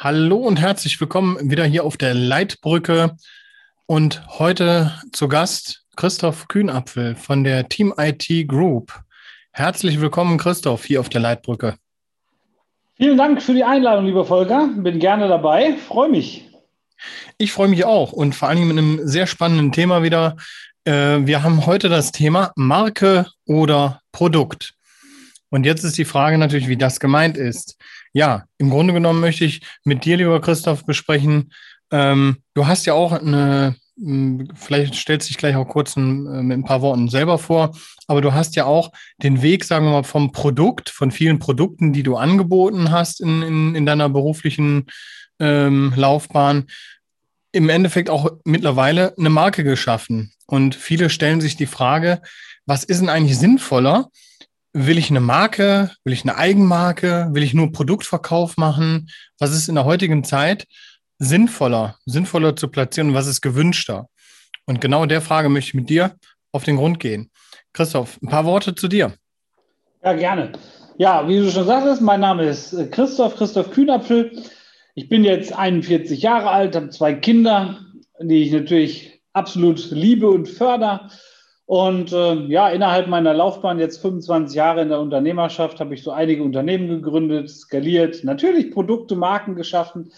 Hallo und herzlich willkommen wieder hier auf der Leitbrücke und heute zu Gast Christoph Kühnapfel von der Team IT Group. Herzlich willkommen, Christoph, hier auf der Leitbrücke. Vielen Dank für die Einladung, lieber Volker. Bin gerne dabei, freue mich. Ich freue mich auch und vor allen Dingen mit einem sehr spannenden Thema wieder. Äh, wir haben heute das Thema Marke oder Produkt. Und jetzt ist die Frage natürlich, wie das gemeint ist. Ja, im Grunde genommen möchte ich mit dir, lieber Christoph, besprechen. Ähm, du hast ja auch eine, hm, vielleicht stellst du dich gleich auch kurz ein, äh, mit ein paar Worten selber vor, aber du hast ja auch den Weg, sagen wir mal, vom Produkt, von vielen Produkten, die du angeboten hast in, in, in deiner beruflichen ähm, Laufbahn, im Endeffekt auch mittlerweile eine Marke geschaffen. Und viele stellen sich die Frage, was ist denn eigentlich sinnvoller? Will ich eine Marke? Will ich eine Eigenmarke? Will ich nur Produktverkauf machen? Was ist in der heutigen Zeit sinnvoller, sinnvoller zu platzieren und was ist gewünschter? Und genau der Frage möchte ich mit dir auf den Grund gehen. Christoph, ein paar Worte zu dir. Ja, gerne. Ja, wie du schon sagtest, mein Name ist äh, Christoph, Christoph Kühnapfel. Ich bin jetzt 41 Jahre alt, habe zwei Kinder, die ich natürlich absolut liebe und fördere. Und äh, ja, innerhalb meiner Laufbahn, jetzt 25 Jahre in der Unternehmerschaft, habe ich so einige Unternehmen gegründet, skaliert, natürlich Produkte, Marken geschaffen.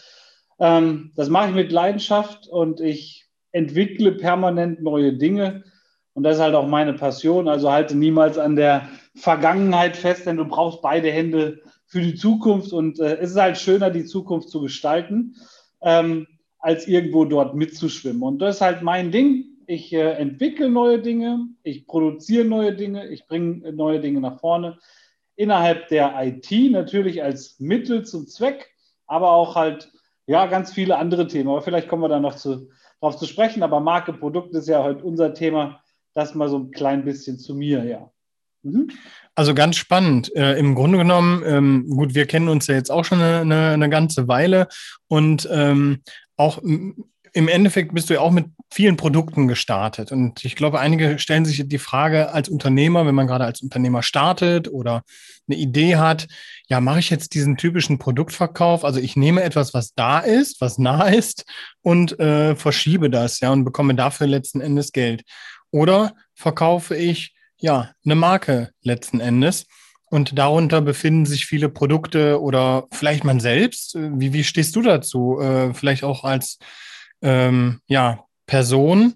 Ähm, das mache ich mit Leidenschaft und ich entwickle permanent neue Dinge. Und das ist halt auch meine Passion. Also halte niemals an der Vergangenheit fest, denn du brauchst beide Hände für die Zukunft. Und äh, es ist halt schöner, die Zukunft zu gestalten, ähm, als irgendwo dort mitzuschwimmen. Und das ist halt mein Ding ich äh, entwickle neue Dinge, ich produziere neue Dinge, ich bringe neue Dinge nach vorne. Innerhalb der IT natürlich als Mittel zum Zweck, aber auch halt ja ganz viele andere Themen. Aber vielleicht kommen wir da noch zu, drauf zu sprechen. Aber Marke, Produkt ist ja heute unser Thema. Das mal so ein klein bisschen zu mir, ja. Mhm. Also ganz spannend. Äh, Im Grunde genommen, ähm, gut, wir kennen uns ja jetzt auch schon eine, eine, eine ganze Weile und ähm, auch im Endeffekt bist du ja auch mit vielen Produkten gestartet. Und ich glaube, einige stellen sich die Frage als Unternehmer, wenn man gerade als Unternehmer startet oder eine Idee hat, ja, mache ich jetzt diesen typischen Produktverkauf? Also ich nehme etwas, was da ist, was nah ist und äh, verschiebe das, ja, und bekomme dafür letzten Endes Geld. Oder verkaufe ich, ja, eine Marke letzten Endes. Und darunter befinden sich viele Produkte oder vielleicht man selbst. Wie, wie stehst du dazu? Äh, vielleicht auch als ähm, ja, Person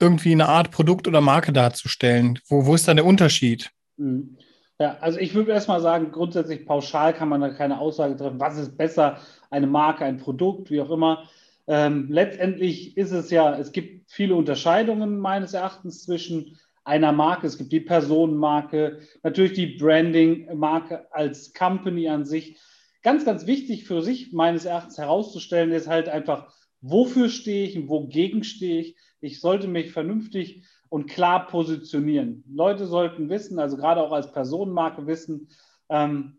irgendwie eine Art Produkt oder Marke darzustellen? Wo, wo ist dann der Unterschied? Mhm. Ja, also ich würde erstmal sagen, grundsätzlich pauschal kann man da keine Aussage treffen, was ist besser, eine Marke, ein Produkt, wie auch immer. Ähm, letztendlich ist es ja, es gibt viele Unterscheidungen meines Erachtens zwischen einer Marke. Es gibt die Personenmarke, natürlich die Branding-Marke als Company an sich. Ganz, ganz wichtig für sich meines Erachtens herauszustellen ist halt einfach, wofür stehe ich und wogegen stehe ich. Ich sollte mich vernünftig und klar positionieren. Leute sollten wissen, also gerade auch als Personenmarke wissen, ähm,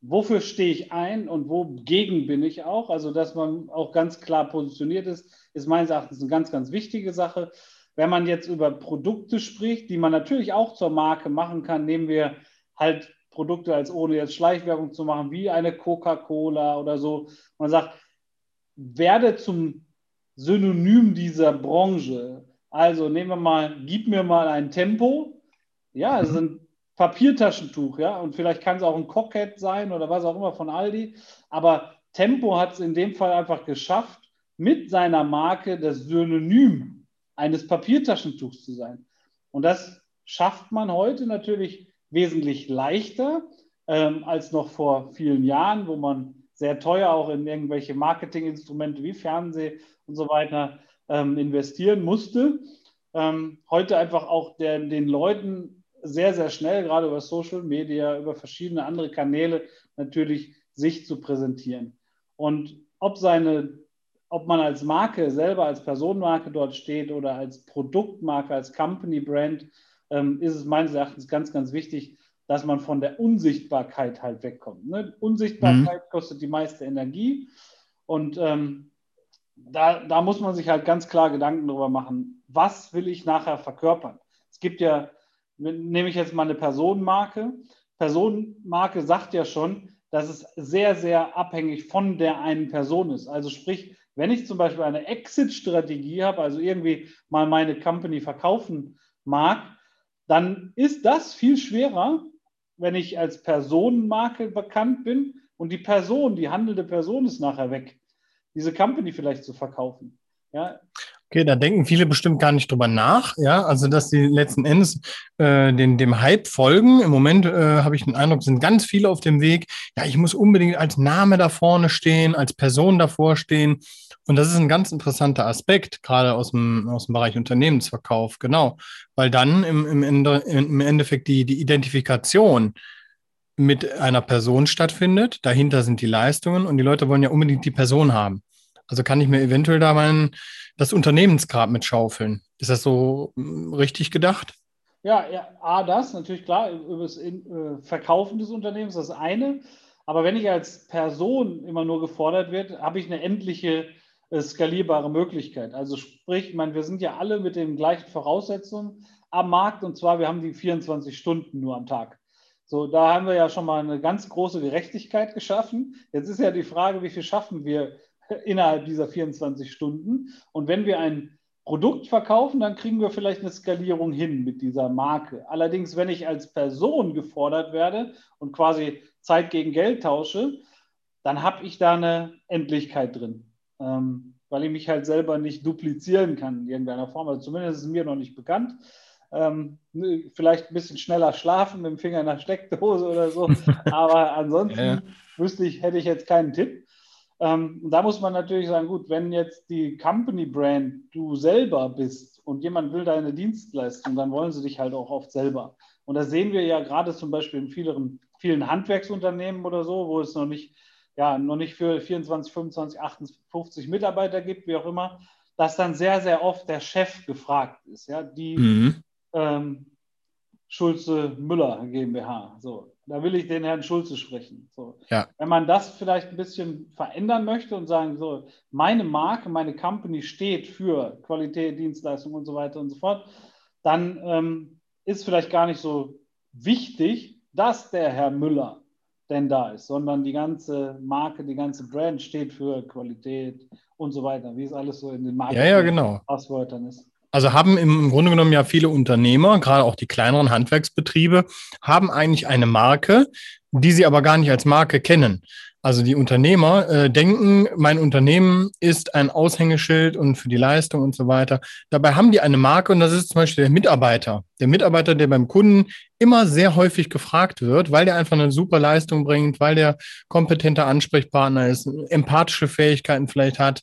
wofür stehe ich ein und wogegen bin ich auch. Also, dass man auch ganz klar positioniert ist, ist meines Erachtens eine ganz, ganz wichtige Sache. Wenn man jetzt über Produkte spricht, die man natürlich auch zur Marke machen kann, nehmen wir halt Produkte als ohne jetzt Schleichwerbung zu machen, wie eine Coca-Cola oder so. Man sagt, werde zum Synonym dieser Branche. Also nehmen wir mal, gib mir mal ein Tempo. Ja, es ist ein Papiertaschentuch, ja, und vielleicht kann es auch ein Cockhead sein oder was auch immer von Aldi. Aber Tempo hat es in dem Fall einfach geschafft, mit seiner Marke das Synonym eines Papiertaschentuchs zu sein. Und das schafft man heute natürlich wesentlich leichter ähm, als noch vor vielen Jahren, wo man sehr teuer auch in irgendwelche Marketinginstrumente wie Fernsehen und so weiter ähm, investieren musste. Ähm, heute einfach auch der, den Leuten sehr, sehr schnell, gerade über Social Media, über verschiedene andere Kanäle natürlich sich zu präsentieren. Und ob seine, ob man als Marke selber, als Personenmarke dort steht oder als Produktmarke, als Company Brand, ähm, ist es meines Erachtens ganz, ganz wichtig, dass man von der Unsichtbarkeit halt wegkommt. Ne? Unsichtbarkeit mhm. kostet die meiste Energie und ähm, da, da muss man sich halt ganz klar Gedanken darüber machen, was will ich nachher verkörpern. Es gibt ja, nehme ich jetzt mal eine Personenmarke. Personenmarke sagt ja schon, dass es sehr, sehr abhängig von der einen Person ist. Also sprich, wenn ich zum Beispiel eine Exit-Strategie habe, also irgendwie mal meine Company verkaufen mag, dann ist das viel schwerer, wenn ich als Personenmarke bekannt bin und die Person, die handelnde Person ist nachher weg, diese Company vielleicht zu verkaufen. Ja, Okay, da denken viele bestimmt gar nicht drüber nach, ja, also dass sie letzten Endes äh, den, dem Hype folgen. Im Moment äh, habe ich den Eindruck, sind ganz viele auf dem Weg. Ja, ich muss unbedingt als Name da vorne stehen, als Person davor stehen. Und das ist ein ganz interessanter Aspekt, gerade aus dem, aus dem Bereich Unternehmensverkauf, genau, weil dann im, im, Ende, im Endeffekt die, die Identifikation mit einer Person stattfindet. Dahinter sind die Leistungen und die Leute wollen ja unbedingt die Person haben. Also kann ich mir eventuell da meinen das Unternehmensgrab mit schaufeln. Ist das so hm, richtig gedacht? Ja, ja, A, das natürlich klar, über das äh, Verkaufen des Unternehmens, das eine. Aber wenn ich als Person immer nur gefordert wird, habe ich eine endliche äh, skalierbare Möglichkeit. Also sprich, ich meine, wir sind ja alle mit den gleichen Voraussetzungen am Markt und zwar, wir haben die 24 Stunden nur am Tag. So, da haben wir ja schon mal eine ganz große Gerechtigkeit geschaffen. Jetzt ist ja die Frage, wie viel schaffen wir innerhalb dieser 24 Stunden. Und wenn wir ein Produkt verkaufen, dann kriegen wir vielleicht eine Skalierung hin mit dieser Marke. Allerdings, wenn ich als Person gefordert werde und quasi Zeit gegen Geld tausche, dann habe ich da eine Endlichkeit drin, ähm, weil ich mich halt selber nicht duplizieren kann in irgendeiner Form. Also zumindest ist es mir noch nicht bekannt. Ähm, vielleicht ein bisschen schneller schlafen mit dem Finger in der Steckdose oder so. Aber ansonsten ja. wüsste ich, hätte ich jetzt keinen Tipp. Ähm, da muss man natürlich sagen, gut, wenn jetzt die Company Brand du selber bist und jemand will deine Dienstleistung, dann wollen sie dich halt auch oft selber. Und da sehen wir ja gerade zum Beispiel in vielen, vielen Handwerksunternehmen oder so, wo es noch nicht, ja, noch nicht für 24, 25, 58 Mitarbeiter gibt, wie auch immer, dass dann sehr, sehr oft der Chef gefragt ist, ja, die mhm. ähm, Schulze Müller GmbH. So, da will ich den Herrn Schulze sprechen. So. Ja. Wenn man das vielleicht ein bisschen verändern möchte und sagen, so, meine Marke, meine Company steht für Qualität, Dienstleistung und so weiter und so fort, dann ähm, ist vielleicht gar nicht so wichtig, dass der Herr Müller denn da ist, sondern die ganze Marke, die ganze Brand steht für Qualität und so weiter, wie es alles so in den Marken ja, ja, genau. Ist. Also haben im Grunde genommen ja viele Unternehmer, gerade auch die kleineren Handwerksbetriebe, haben eigentlich eine Marke, die sie aber gar nicht als Marke kennen. Also die Unternehmer äh, denken, mein Unternehmen ist ein Aushängeschild und für die Leistung und so weiter. Dabei haben die eine Marke und das ist zum Beispiel der Mitarbeiter. Der Mitarbeiter, der beim Kunden immer sehr häufig gefragt wird, weil der einfach eine super Leistung bringt, weil der kompetenter Ansprechpartner ist, empathische Fähigkeiten vielleicht hat,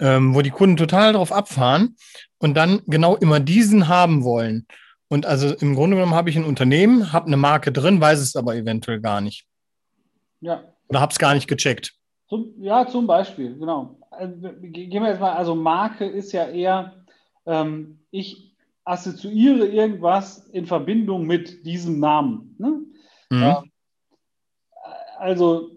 ähm, wo die Kunden total darauf abfahren und dann genau immer diesen haben wollen. Und also im Grunde genommen habe ich ein Unternehmen, habe eine Marke drin, weiß es aber eventuell gar nicht. Ja. Oder habe es gar nicht gecheckt. Zum, ja, zum Beispiel, genau. Also, gehen wir jetzt mal, also Marke ist ja eher, ähm, ich assoziiere irgendwas in Verbindung mit diesem Namen. Ne? Mhm. Ja, also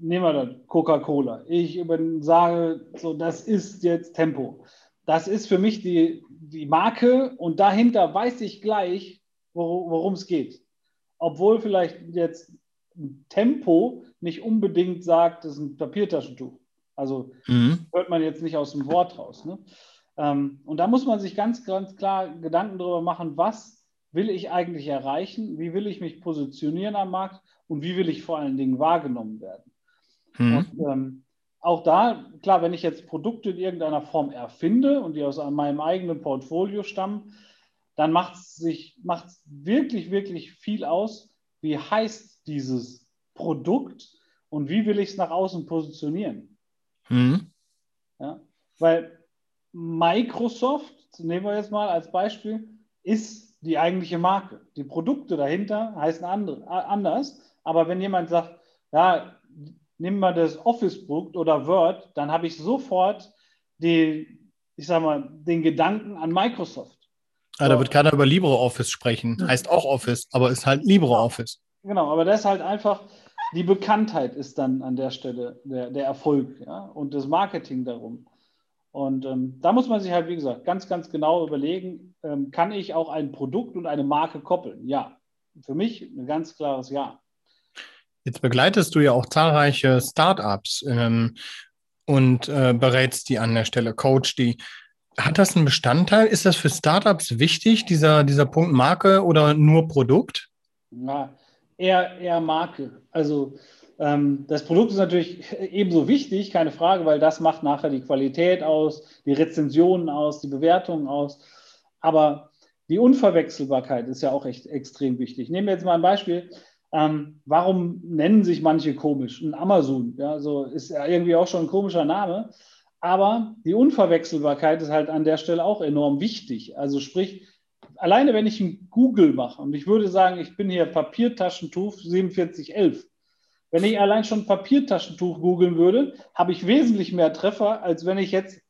nehmen wir dann Coca-Cola. Ich sage, so, das ist jetzt Tempo. Das ist für mich die, die Marke und dahinter weiß ich gleich, worum es geht. Obwohl vielleicht jetzt Tempo nicht unbedingt sagt, das ist ein Papiertaschentuch. Also mhm. hört man jetzt nicht aus dem Wort raus. Ne? Ähm, und da muss man sich ganz, ganz klar Gedanken darüber machen, was will ich eigentlich erreichen, wie will ich mich positionieren am Markt und wie will ich vor allen Dingen wahrgenommen werden. Mhm. Und, ähm, auch da, klar, wenn ich jetzt Produkte in irgendeiner Form erfinde und die aus meinem eigenen Portfolio stammen, dann macht es sich macht's wirklich, wirklich viel aus, wie heißt dieses Produkt und wie will ich es nach außen positionieren. Mhm. Ja, weil Microsoft, nehmen wir jetzt mal als Beispiel, ist die eigentliche Marke. Die Produkte dahinter heißen andere, anders. Aber wenn jemand sagt, ja, nimm mal das Office-Produkt oder Word, dann habe ich sofort die, ich sag mal, den Gedanken an Microsoft. Ja, da wird keiner über LibreOffice sprechen. Heißt auch Office, aber ist halt LibreOffice. Genau, aber das ist halt einfach, die Bekanntheit ist dann an der Stelle der, der Erfolg ja? und das Marketing darum. Und ähm, da muss man sich halt, wie gesagt, ganz, ganz genau überlegen, ähm, kann ich auch ein Produkt und eine Marke koppeln? Ja. Für mich ein ganz klares Ja. Jetzt begleitest du ja auch zahlreiche Startups ähm, und äh, berätst die an der Stelle, coach die. Hat das einen Bestandteil? Ist das für Startups wichtig, dieser, dieser Punkt Marke oder nur Produkt? Ja, eher, eher Marke. Also ähm, das Produkt ist natürlich ebenso wichtig, keine Frage, weil das macht nachher die Qualität aus, die Rezensionen aus, die Bewertungen aus. Aber die Unverwechselbarkeit ist ja auch echt extrem wichtig. Nehmen wir jetzt mal ein Beispiel. Ähm, warum nennen sich manche komisch? Ein Amazon, ja, so ist ja irgendwie auch schon ein komischer Name. Aber die Unverwechselbarkeit ist halt an der Stelle auch enorm wichtig. Also sprich, alleine wenn ich ein Google mache und ich würde sagen, ich bin hier Papiertaschentuch 4711, wenn ich allein schon Papiertaschentuch googeln würde, habe ich wesentlich mehr Treffer, als wenn ich jetzt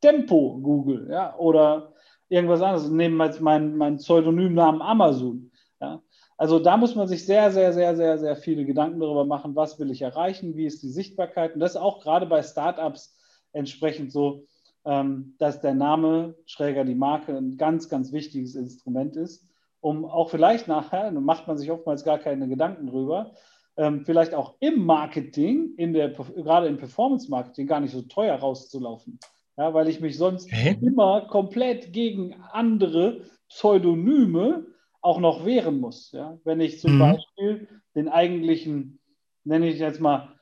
Tempo google ja, oder irgendwas anderes. Nehmen wir jetzt meinen, meinen Pseudonymnamen Amazon. Ja. Also da muss man sich sehr, sehr, sehr, sehr, sehr viele Gedanken darüber machen, was will ich erreichen, wie ist die Sichtbarkeit. Und das ist auch gerade bei Startups entsprechend so, ähm, dass der Name, schräger die Marke, ein ganz, ganz wichtiges Instrument ist, um auch vielleicht nachher, da macht man sich oftmals gar keine Gedanken drüber, ähm, vielleicht auch im Marketing, in der, gerade im Performance-Marketing, gar nicht so teuer rauszulaufen. Ja, weil ich mich sonst okay. immer komplett gegen andere Pseudonyme auch noch wehren muss. Ja? Wenn ich zum mhm. Beispiel den eigentlichen, nenne ich jetzt mal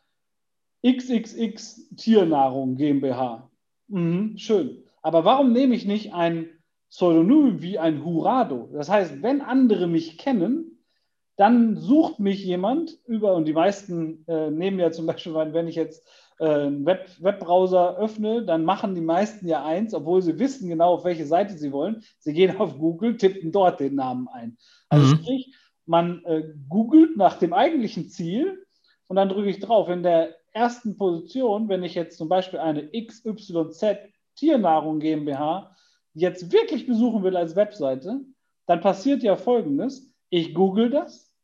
XXX Tiernahrung GmbH. Mhm, schön. Aber warum nehme ich nicht ein Pseudonym wie ein Hurado? Das heißt, wenn andere mich kennen, dann sucht mich jemand über, und die meisten äh, nehmen ja zum Beispiel, wenn ich jetzt einen Web, Webbrowser öffne, dann machen die meisten ja eins, obwohl sie wissen genau, auf welche Seite sie wollen. Sie gehen auf Google, tippen dort den Namen ein. Also mhm. sprich, man äh, googelt nach dem eigentlichen Ziel und dann drücke ich drauf. In der ersten Position, wenn ich jetzt zum Beispiel eine XYZ Tiernahrung GmbH jetzt wirklich besuchen will als Webseite, dann passiert ja Folgendes. Ich google das,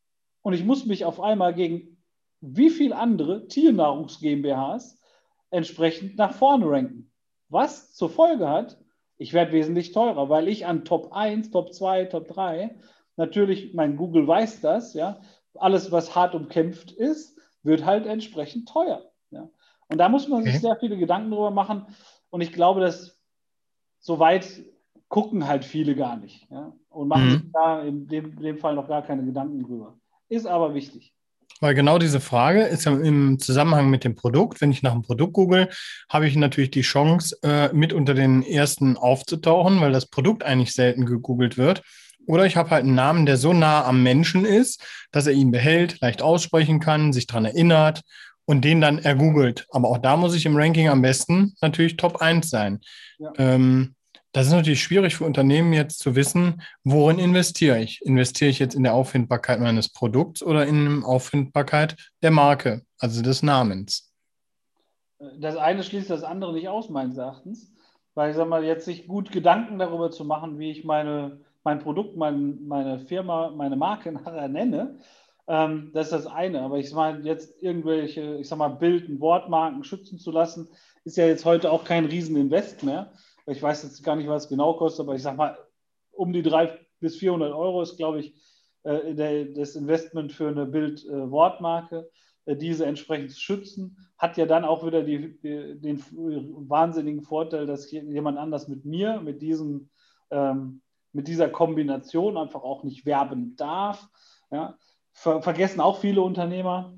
und ich muss mich auf einmal gegen wie viele andere Tiernahrungs GmbHs entsprechend nach vorne ranken. Was zur Folge hat, ich werde wesentlich teurer, weil ich an Top 1, Top 2, Top 3, natürlich, mein Google weiß das, ja, alles, was hart umkämpft ist, wird halt entsprechend teuer. Ja. Und da muss man sich okay. sehr viele Gedanken drüber machen. Und ich glaube, dass so weit gucken halt viele gar nicht. Ja, und machen mhm. sich da in dem, in dem Fall noch gar keine Gedanken drüber ist aber wichtig. Weil genau diese Frage ist ja im Zusammenhang mit dem Produkt. Wenn ich nach einem Produkt google, habe ich natürlich die Chance, äh, mit unter den ersten aufzutauchen, weil das Produkt eigentlich selten gegoogelt wird. Oder ich habe halt einen Namen, der so nah am Menschen ist, dass er ihn behält, leicht aussprechen kann, sich daran erinnert und den dann ergoogelt. Aber auch da muss ich im Ranking am besten natürlich Top 1 sein. Ja. Ähm, das ist natürlich schwierig für Unternehmen jetzt zu wissen, worin investiere ich? Investiere ich jetzt in der Auffindbarkeit meines Produkts oder in der Auffindbarkeit der Marke, also des Namens? Das eine schließt das andere nicht aus, meines Erachtens. Weil ich sage mal, jetzt sich gut Gedanken darüber zu machen, wie ich meine, mein Produkt, mein, meine Firma, meine Marke nachher nenne, ähm, das ist das eine. Aber ich meine, jetzt irgendwelche, ich sag mal, Bild- und Wortmarken schützen zu lassen, ist ja jetzt heute auch kein Rieseninvest mehr ich weiß jetzt gar nicht, was es genau kostet, aber ich sage mal, um die 300 bis 400 Euro ist, glaube ich, äh, das Investment für eine Bild-Wortmarke, äh, diese entsprechend zu schützen, hat ja dann auch wieder die, den wahnsinnigen Vorteil, dass jemand anders mit mir, mit, diesem, ähm, mit dieser Kombination einfach auch nicht werben darf. Ja. Ver vergessen auch viele Unternehmer,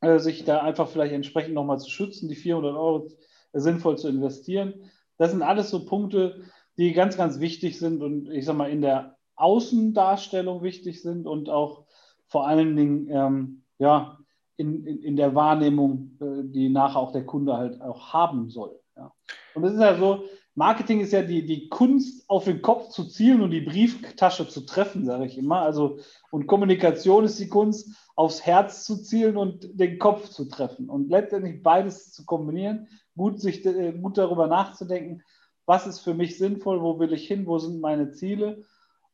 äh, sich da einfach vielleicht entsprechend nochmal zu schützen, die 400 Euro sinnvoll zu investieren. Das sind alles so Punkte, die ganz, ganz wichtig sind und ich sage mal in der Außendarstellung wichtig sind und auch vor allen Dingen ähm, ja, in, in, in, der Wahrnehmung, äh, die nachher auch der Kunde halt auch haben soll. Ja. Und es ist ja so, Marketing ist ja die, die Kunst, auf den Kopf zu zielen und die Brieftasche zu treffen, sage ich immer. Also, und Kommunikation ist die Kunst, aufs Herz zu zielen und den Kopf zu treffen. Und letztendlich beides zu kombinieren, gut, sich, äh, gut darüber nachzudenken, was ist für mich sinnvoll, wo will ich hin, wo sind meine Ziele.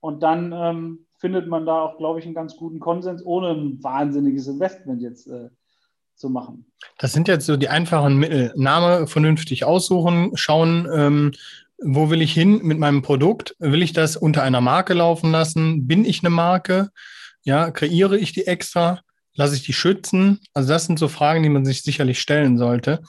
Und dann ähm, findet man da auch, glaube ich, einen ganz guten Konsens, ohne ein wahnsinniges Investment jetzt äh, zu machen. Das sind jetzt so die einfachen Mittel. Name vernünftig aussuchen, schauen, ähm, wo will ich hin mit meinem Produkt? Will ich das unter einer Marke laufen lassen? Bin ich eine Marke? Ja, kreiere ich die extra? Lasse ich die schützen? Also das sind so Fragen, die man sich sicherlich stellen sollte.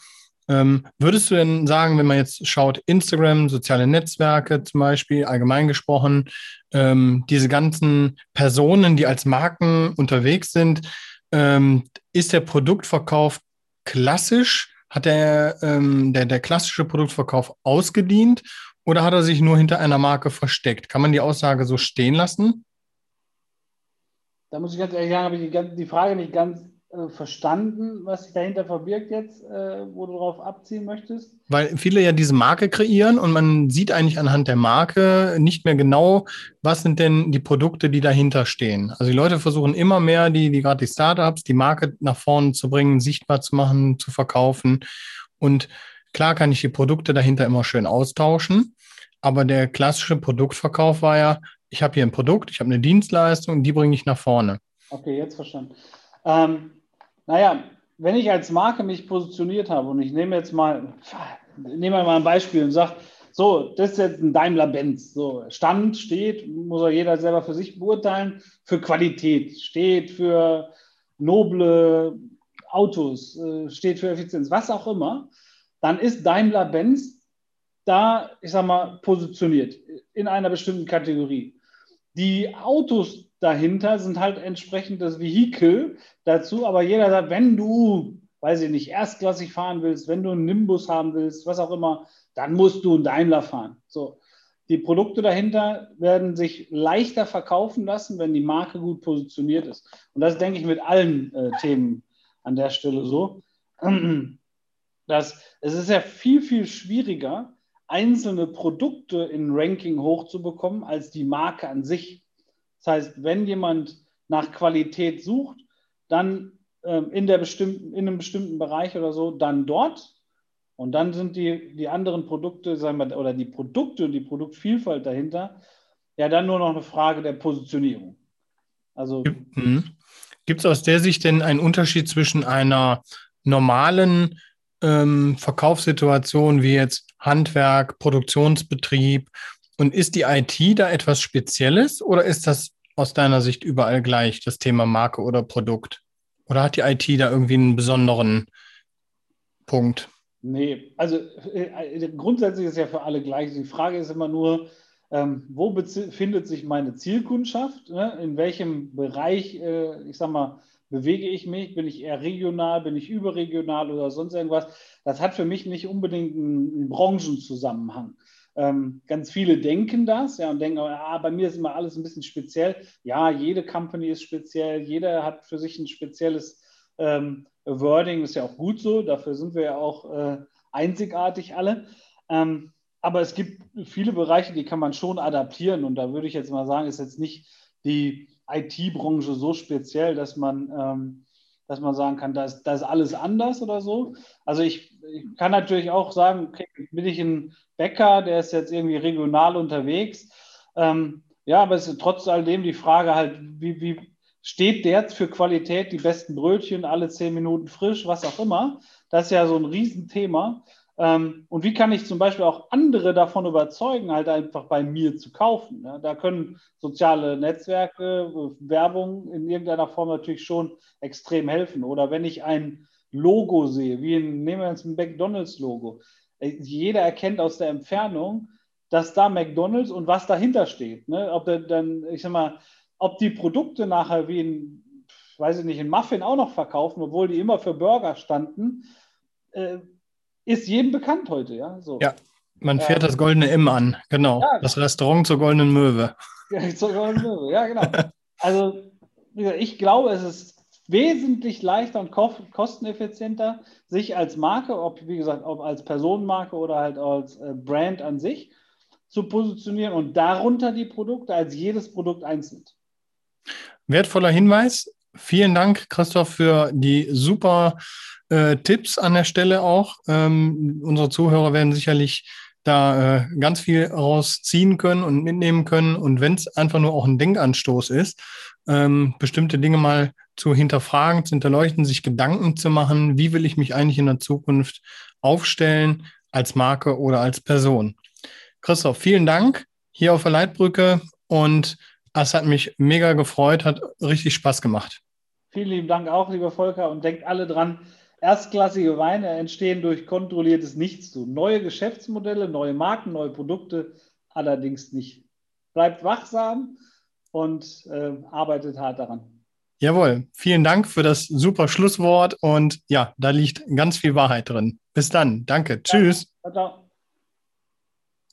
Ähm, würdest du denn sagen, wenn man jetzt schaut, Instagram, soziale Netzwerke zum Beispiel, allgemein gesprochen, ähm, diese ganzen Personen, die als Marken unterwegs sind, ähm, ist der Produktverkauf klassisch? Hat der, ähm, der, der klassische Produktverkauf ausgedient oder hat er sich nur hinter einer Marke versteckt? Kann man die Aussage so stehen lassen? Da muss ich ganz ehrlich sagen, habe ich die, die Frage nicht ganz äh, verstanden, was sich dahinter verbirgt jetzt, äh, wo du darauf abziehen möchtest? Weil viele ja diese Marke kreieren und man sieht eigentlich anhand der Marke nicht mehr genau, was sind denn die Produkte, die dahinter stehen. Also die Leute versuchen immer mehr, die, die gerade die Startups, die Marke nach vorne zu bringen, sichtbar zu machen, zu verkaufen. Und klar kann ich die Produkte dahinter immer schön austauschen, aber der klassische Produktverkauf war ja, ich habe hier ein Produkt, ich habe eine Dienstleistung, die bringe ich nach vorne. Okay, jetzt verstanden. Ähm, naja, wenn ich als Marke mich positioniert habe und ich nehme jetzt mal, nehme mal ein Beispiel und sage, so, das ist jetzt ein Daimler-Benz. So, Stand steht, muss auch jeder selber für sich beurteilen, für Qualität, steht für noble Autos, äh, steht für Effizienz, was auch immer. Dann ist Daimler-Benz da, ich sag mal, positioniert in einer bestimmten Kategorie. Die Autos dahinter sind halt entsprechend das Vehikel dazu. Aber jeder sagt, wenn du, weiß ich nicht, erstklassig fahren willst, wenn du einen Nimbus haben willst, was auch immer, dann musst du einen Daimler fahren. So. Die Produkte dahinter werden sich leichter verkaufen lassen, wenn die Marke gut positioniert ist. Und das denke ich mit allen äh, Themen an der Stelle so. Dass, es ist ja viel, viel schwieriger, einzelne Produkte in Ranking hochzubekommen, als die Marke an sich. Das heißt, wenn jemand nach Qualität sucht, dann ähm, in, der bestimmten, in einem bestimmten Bereich oder so, dann dort. Und dann sind die, die anderen Produkte, sagen wir, oder die Produkte und die Produktvielfalt dahinter, ja dann nur noch eine Frage der Positionierung. Also. Mhm. Gibt es aus der Sicht denn einen Unterschied zwischen einer normalen ähm, Verkaufssituation wie jetzt Handwerk, Produktionsbetrieb und ist die IT da etwas Spezielles oder ist das aus deiner Sicht überall gleich, das Thema Marke oder Produkt? Oder hat die IT da irgendwie einen besonderen Punkt? Nee, also äh, grundsätzlich ist ja für alle gleich. Die Frage ist immer nur, ähm, wo befindet sich meine Zielkundschaft? Ne? In welchem Bereich, äh, ich sag mal, bewege ich mich? Bin ich eher regional, bin ich überregional oder sonst irgendwas? Das hat für mich nicht unbedingt einen, einen Branchenzusammenhang. Ähm, ganz viele denken das ja, und denken, ah, bei mir ist immer alles ein bisschen speziell. Ja, jede Company ist speziell, jeder hat für sich ein spezielles ähm, Wording, ist ja auch gut so, dafür sind wir ja auch äh, einzigartig alle. Ähm, aber es gibt viele Bereiche, die kann man schon adaptieren und da würde ich jetzt mal sagen, ist jetzt nicht die IT-Branche so speziell, dass man ähm, dass man sagen kann, da ist, da ist alles anders oder so. Also ich, ich kann natürlich auch sagen, okay, bin ich ein Bäcker, der ist jetzt irgendwie regional unterwegs. Ähm, ja, aber es ist trotz alledem die Frage halt, wie, wie steht der für Qualität, die besten Brötchen, alle zehn Minuten frisch, was auch immer. Das ist ja so ein Riesenthema. Ähm, und wie kann ich zum Beispiel auch andere davon überzeugen, halt einfach bei mir zu kaufen? Ja, da können soziale Netzwerke, Werbung in irgendeiner Form natürlich schon extrem helfen. Oder wenn ich ein Logo sehe, wie ein, nehmen wir jetzt ein McDonalds-Logo. Äh, jeder erkennt aus der Entfernung, dass da McDonalds und was dahinter steht. Ne? Ob dann, ich sag mal, ob die Produkte nachher wie ein, weiß ich nicht, ein Muffin auch noch verkaufen, obwohl die immer für Burger standen, äh, ist jedem bekannt heute, ja. So. Ja, man fährt äh, das goldene M an, genau. Ja, das Restaurant zur goldenen Möwe. Ja, zur goldenen Möwe, ja, genau. Also, ich glaube, es ist wesentlich leichter und kosteneffizienter, sich als Marke, ob wie gesagt, ob als Personenmarke oder halt als äh, Brand an sich zu positionieren und darunter die Produkte als jedes Produkt einzeln. Wertvoller Hinweis. Vielen Dank, Christoph, für die super äh, Tipps an der Stelle auch. Ähm, unsere Zuhörer werden sicherlich da äh, ganz viel rausziehen können und mitnehmen können. Und wenn es einfach nur auch ein Denkanstoß ist, ähm, bestimmte Dinge mal zu hinterfragen, zu hinterleuchten, sich Gedanken zu machen, wie will ich mich eigentlich in der Zukunft aufstellen als Marke oder als Person. Christoph, vielen Dank hier auf der Leitbrücke und es hat mich mega gefreut, hat richtig Spaß gemacht. Vielen lieben Dank auch, lieber Volker. Und denkt alle dran, erstklassige Weine entstehen durch kontrolliertes Nichtstun. Neue Geschäftsmodelle, neue Marken, neue Produkte allerdings nicht. Bleibt wachsam und äh, arbeitet hart daran. Jawohl, vielen Dank für das super Schlusswort und ja, da liegt ganz viel Wahrheit drin. Bis dann, danke, tschüss. Ja, ciao.